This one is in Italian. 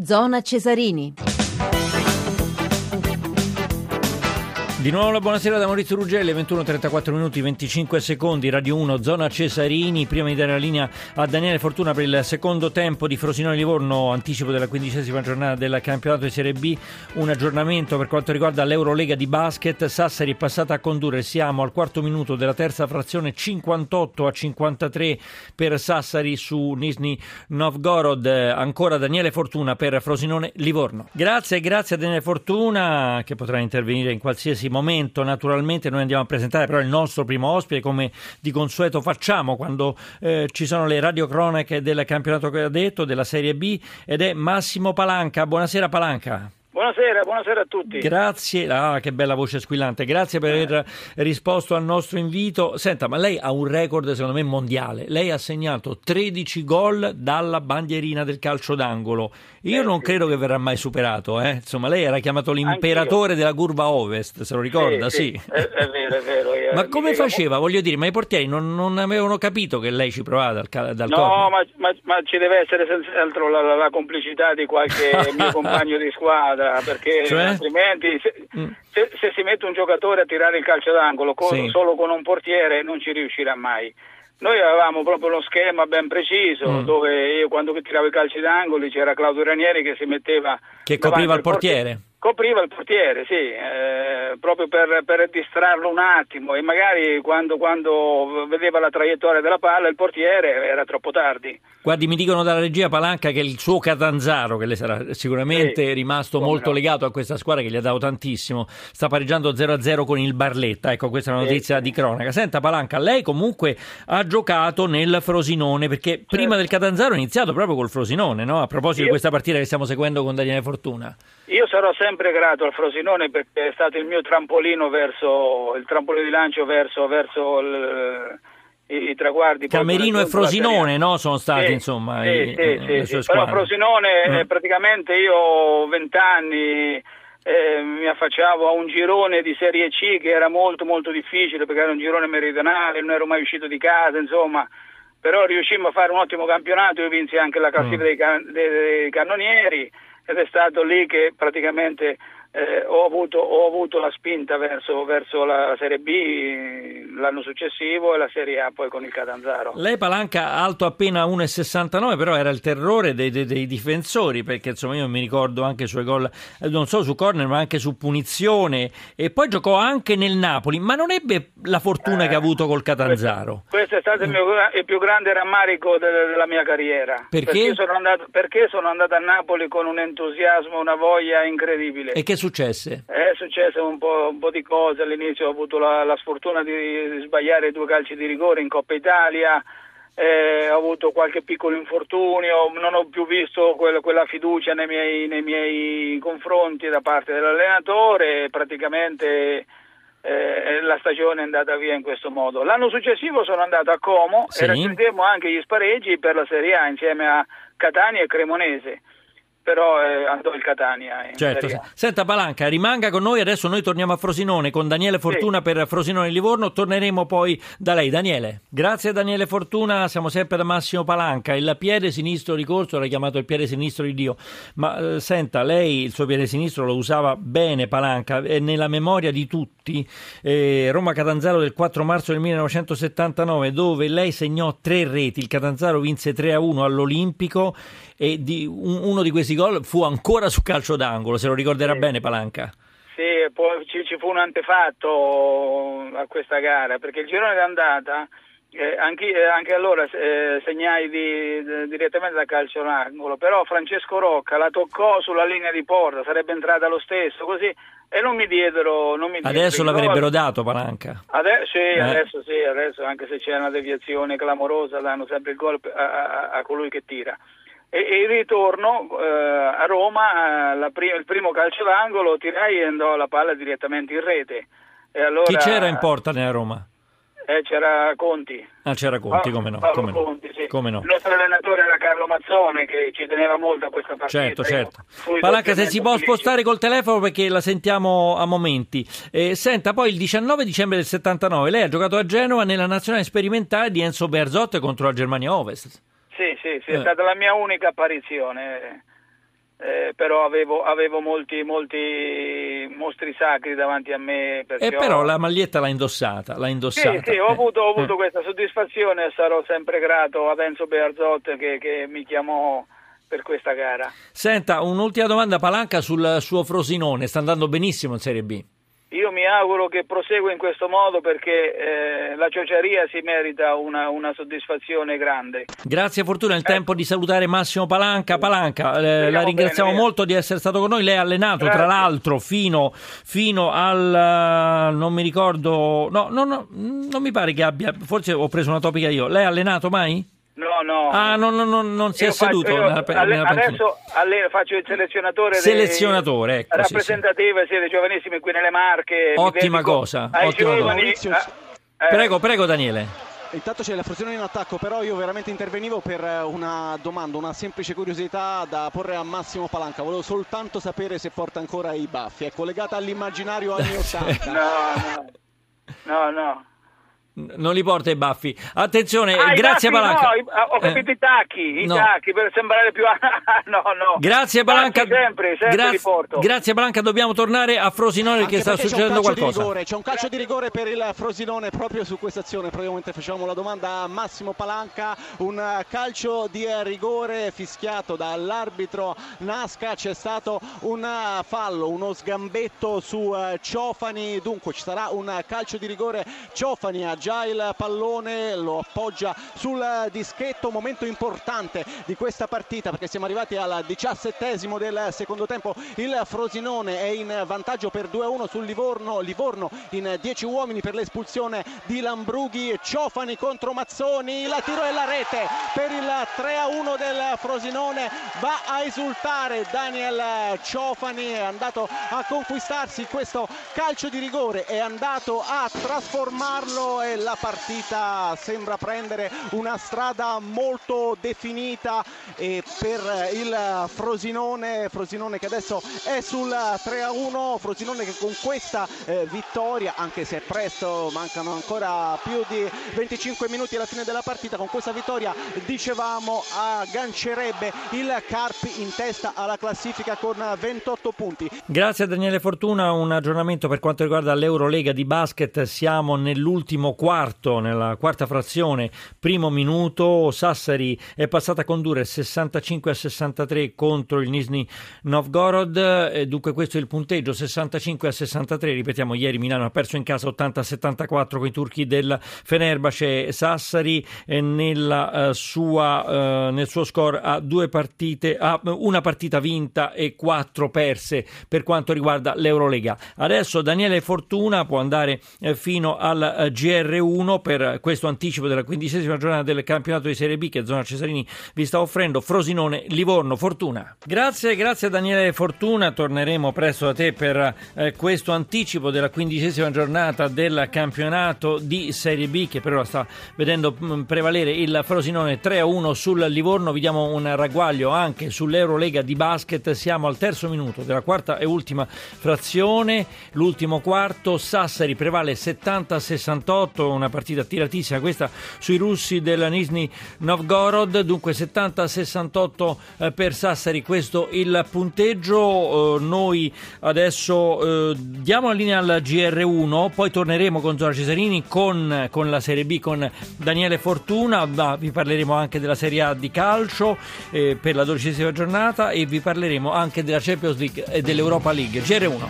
Zona Cesarini. Di nuovo la buonasera da Maurizio Rugelli, 21.34 minuti 25 secondi, Radio 1, zona Cesarini, prima di dare la linea a Daniele Fortuna per il secondo tempo di Frosinone Livorno, anticipo della quindicesima giornata del campionato di Serie B, un aggiornamento per quanto riguarda l'Eurolega di basket, Sassari è passata a condurre, siamo al quarto minuto della terza frazione 58 a 53 per Sassari su Nisni Novgorod, ancora Daniele Fortuna per Frosinone Livorno. Grazie, grazie a Daniele Fortuna che potrà intervenire in qualsiasi momento naturalmente noi andiamo a presentare però il nostro primo ospite come di consueto facciamo quando eh, ci sono le radiocronache del campionato cadetto della Serie B ed è Massimo Palanca. Buonasera Palanca. Buonasera, buonasera a tutti. Grazie, ah, che bella voce squillante. Grazie per aver risposto al nostro invito. Senta, ma lei ha un record secondo me mondiale. Lei ha segnato 13 gol dalla bandierina del calcio d'angolo. Io eh, non sì. credo che verrà mai superato, eh? Insomma, lei era chiamato l'imperatore Anch'io. della curva ovest, se lo ricorda? Sì, sì. sì. È, è, vero, è vero. Io, ma come faceva? Mo... Voglio dire, ma i portieri non, non, avevano capito che lei ci provava dal, dal No, ma, ma, ma, ci deve essere senz'altro la, la, la complicità di qualche mio compagno di squadra perché cioè? altrimenti se, mm. se, se, si mette un giocatore a tirare il calcio d'angolo con, sì. solo con un portiere non ci riuscirà mai. Noi avevamo proprio uno schema ben preciso mm. dove io quando tiravo i calci d'angolo c'era Claudio Ranieri che si metteva... Che copriva il portiere. portiere. Copriva il portiere, sì, eh, proprio per, per, distrarlo un attimo e magari quando, quando, vedeva la traiettoria della palla il portiere era troppo tardi. Guardi, mi dicono dalla regia Palanca che il suo Catanzaro, che le sarà sicuramente sì, rimasto molto no. legato a questa squadra che gli ha dato tantissimo, sta pareggiando 0-0 con il Barletta, ecco questa è una notizia sì. di cronaca. Senta Palanca, lei comunque ha giocato nel Frosinone, perché certo. prima del Catanzaro ha iniziato proprio col Frosinone, no? a proposito Io... di questa partita che stiamo seguendo con Daniele Fortuna. Io sarò sempre grato al Frosinone perché è stato il mio trampolino verso il trampolino di lancio verso, verso il, i, i, traguardi. Camerino e Frosinone, no? Sono stati sì, insomma sì, i, sì, le sue sì. Però Frosinone mm. praticamente io ho vent'anni. Eh, mi affacciavo a un girone di Serie C che era molto molto difficile perché era un girone meridionale, non ero mai uscito di casa, insomma, però riuscimmo a fare un ottimo campionato, io vinsi anche la classifica mm. dei, can- dei cannonieri ed è stato lì che praticamente eh, ho, avuto, ho, avuto, la spinta verso, verso, la Serie B l'anno successivo e la Serie A poi con il Catanzaro. Lei Palanca alto appena 1,69 però era il terrore dei, dei, dei, difensori perché insomma io mi ricordo anche i suoi gol eh, non solo su corner ma anche su punizione e poi giocò anche nel Napoli ma non ebbe la fortuna eh, che ha avuto col Catanzaro. Questo, questo è stato il, mio, il, più grande rammarico de, della mia carriera. Perché? Perché sono, andato, perché sono andato a Napoli con un entusiasmo, una voglia incredibile. E che successe? È successo un po', un po di cose, all'inizio ho avuto la, la sfortuna di, di, sbagliare due calci di rigore in Coppa Italia, eh, ho avuto qualche piccolo infortunio, non ho più visto quella, quella fiducia nei miei, nei miei, confronti da parte dell'allenatore, praticamente eh, la stagione è andata via in questo modo. L'anno successivo sono andato a Como sì. e raggiungemmo anche gli spareggi per la Serie A insieme a Catania e Cremonese però eh, andò il Catania. certo. Senta Palanca, rimanga con noi, adesso noi torniamo a Frosinone con Daniele Fortuna sì. per Frosinone Livorno, torneremo poi da lei. Daniele, grazie Daniele Fortuna, siamo sempre da Massimo Palanca, il piede sinistro ricorso era chiamato il piede sinistro di Dio, ma eh, senta, lei il suo piede sinistro lo usava bene Palanca, è nella memoria di tutti, eh, Roma Catanzaro del 4 marzo del 1979 dove lei segnò tre reti, il Catanzaro vinse 3 a 1 all'Olimpico e di, un, uno di questi gol fu ancora su calcio d'angolo, se lo ricorderà sì. bene Palanca. Sì, poi ci, ci, fu un antefatto a questa gara, perché il girone d'andata, eh, anche, eh, anche, allora eh, segnai di, di, direttamente da calcio d'angolo, però Francesco Rocca la toccò sulla linea di porta, sarebbe entrata lo stesso, così e non mi diedero. Non mi diedero adesso l'avrebbero dato Palanca? Ade- sì, eh. adesso sì, adesso anche se c'è una deviazione clamorosa danno sempre il gol a, a, a colui che tira e, e il ritorno eh, a Roma, eh, prim- il primo calcio d'angolo, tirai e andò la palla direttamente in rete. Allora, Chi c'era in porta nella Roma? Eh, c'era Conti. Ah, c'era Conti, come no? Come no. Conti, sì. come no. Il nostro allenatore era Carlo Mazzone che ci teneva molto a questa partita. Certo, certo. Palanca, se si può spostare col telefono perché la sentiamo a momenti. Eh, senta, poi il 19 dicembre del 79 lei ha giocato a Genova nella nazionale sperimentale di Enzo Berzot contro la Germania Ovest. Sì, sì, sì, è eh. stata la mia unica apparizione. Eh, però avevo, avevo molti, molti, mostri sacri davanti a me. E eh, però la maglietta l'ha indossata, l'ha indossata. Sì, sì, ho avuto, ho avuto questa soddisfazione e sarò sempre grato ad Enzo Bearzot che, che mi chiamò per questa gara. Senta, un'ultima domanda Palanca sul suo Frosinone, sta andando benissimo in Serie B. Io mi auguro che prosegua in questo modo perché eh, la ciociaria si merita una, una, soddisfazione grande. Grazie Fortuna, è il eh. tempo di salutare Massimo Palanca. Palanca, eh, la ringraziamo bene, molto di essere stato con noi. Lei ha allenato Grazie. tra l'altro fino, fino, al... non mi ricordo, no, no, no, non mi pare che abbia, forse ho preso una topica io. Lei ha allenato mai? No, no. Ah, no, no, no non si io è faccio, seduto. Io, nella, nella adesso alle, faccio il selezionatore. Selezionatore, dei, ecco. Rappresentative sì, sì. dei giovanissimi qui nelle Marche. Ottima cosa. Ottima giovani, cosa. Eh, eh, prego, prego Daniele. Intanto c'è la Frosinone in attacco, però io veramente intervenivo per una domanda, una semplice curiosità da porre a Massimo Palanca. Volevo soltanto sapere se porta ancora i baffi. È collegata all'immaginario anni 80. no, no. No, no non li porta i baffi. Attenzione, ah, grazie baffi, Palanca. No, ho capito eh. i tacchi, i no. tacchi per sembrare più no, no. Grazie Palanca. Sempre, sempre Gra- grazie Palanca, dobbiamo tornare a Frosinone Anche che sta succedendo qualcosa. Rigore, c'è un calcio di rigore per il Frosinone proprio su questa azione, proprio mentre facciamo la domanda a Massimo Palanca, un calcio di rigore fischiato dall'arbitro Nasca, c'è stato un fallo, uno sgambetto su eh, Ciofani, dunque ci sarà un calcio di rigore Ciofani ha già il pallone, lo appoggia sul dischetto, momento importante di questa partita perché siamo arrivati al diciassettesimo del secondo tempo, il Frosinone è in vantaggio per 2-1 sul Livorno, Livorno in 10 uomini per l'espulsione di Lambrughi, Ciofani contro Mazzoni, la tiro e la rete per il 3-1 del Frosinone, va a esultare Daniel Ciofani, è andato a conquistarsi questo calcio di rigore, è andato a trasformarlo e la partita sembra prendere una strada molto definita e per il Frosinone, Frosinone che adesso è sul 3-1, Frosinone che con questa eh, vittoria, anche se è presto, mancano ancora più di 25 minuti alla fine della partita, con questa vittoria dicevamo aggancerebbe il Carpi in testa alla classifica con 28 punti. Grazie a Daniele Fortuna, un aggiornamento per quanto riguarda l'Eurolega di basket, siamo nell'ultimo quarto nella quarta frazione, primo minuto, Sassari è passata a condurre 65 a 63 contro il Nizhny Novgorod, e dunque questo è il punteggio 65 a 63, ripetiamo ieri Milano ha perso in casa 80 a 74 con i turchi del Fenerbahce, Sassari nella, uh, sua, nel suo score ha due partite, ha una partita vinta e quattro perse per quanto riguarda l'Eurolega. Adesso Daniele Fortuna può andare eh, fino al GR 1 per questo anticipo della quindicesima giornata del campionato di Serie B che Zona Cesarini vi sta offrendo. Frosinone, Livorno, Fortuna. Grazie, grazie Daniele Fortuna. Torneremo presto da te per eh, questo anticipo della quindicesima giornata del campionato di Serie B che per ora sta vedendo mm, prevalere il Frosinone 3-1 sul Livorno. Vi diamo un ragguaglio anche sull'Eurolega di basket. Siamo al terzo minuto della quarta e ultima frazione. L'ultimo quarto, Sassari prevale 70-68 una partita tiratissima questa sui russi della Nizhny Novgorod, dunque 70-68 eh, per Sassari, questo il punteggio. Eh, noi adesso eh, diamo la linea al GR1, poi torneremo con Zora Cesarini con, con la Serie B con Daniele Fortuna, ma vi parleremo anche della Serie A di calcio per la dodicesima giornata e vi parleremo anche della Champions League e dell'Europa League. GR1.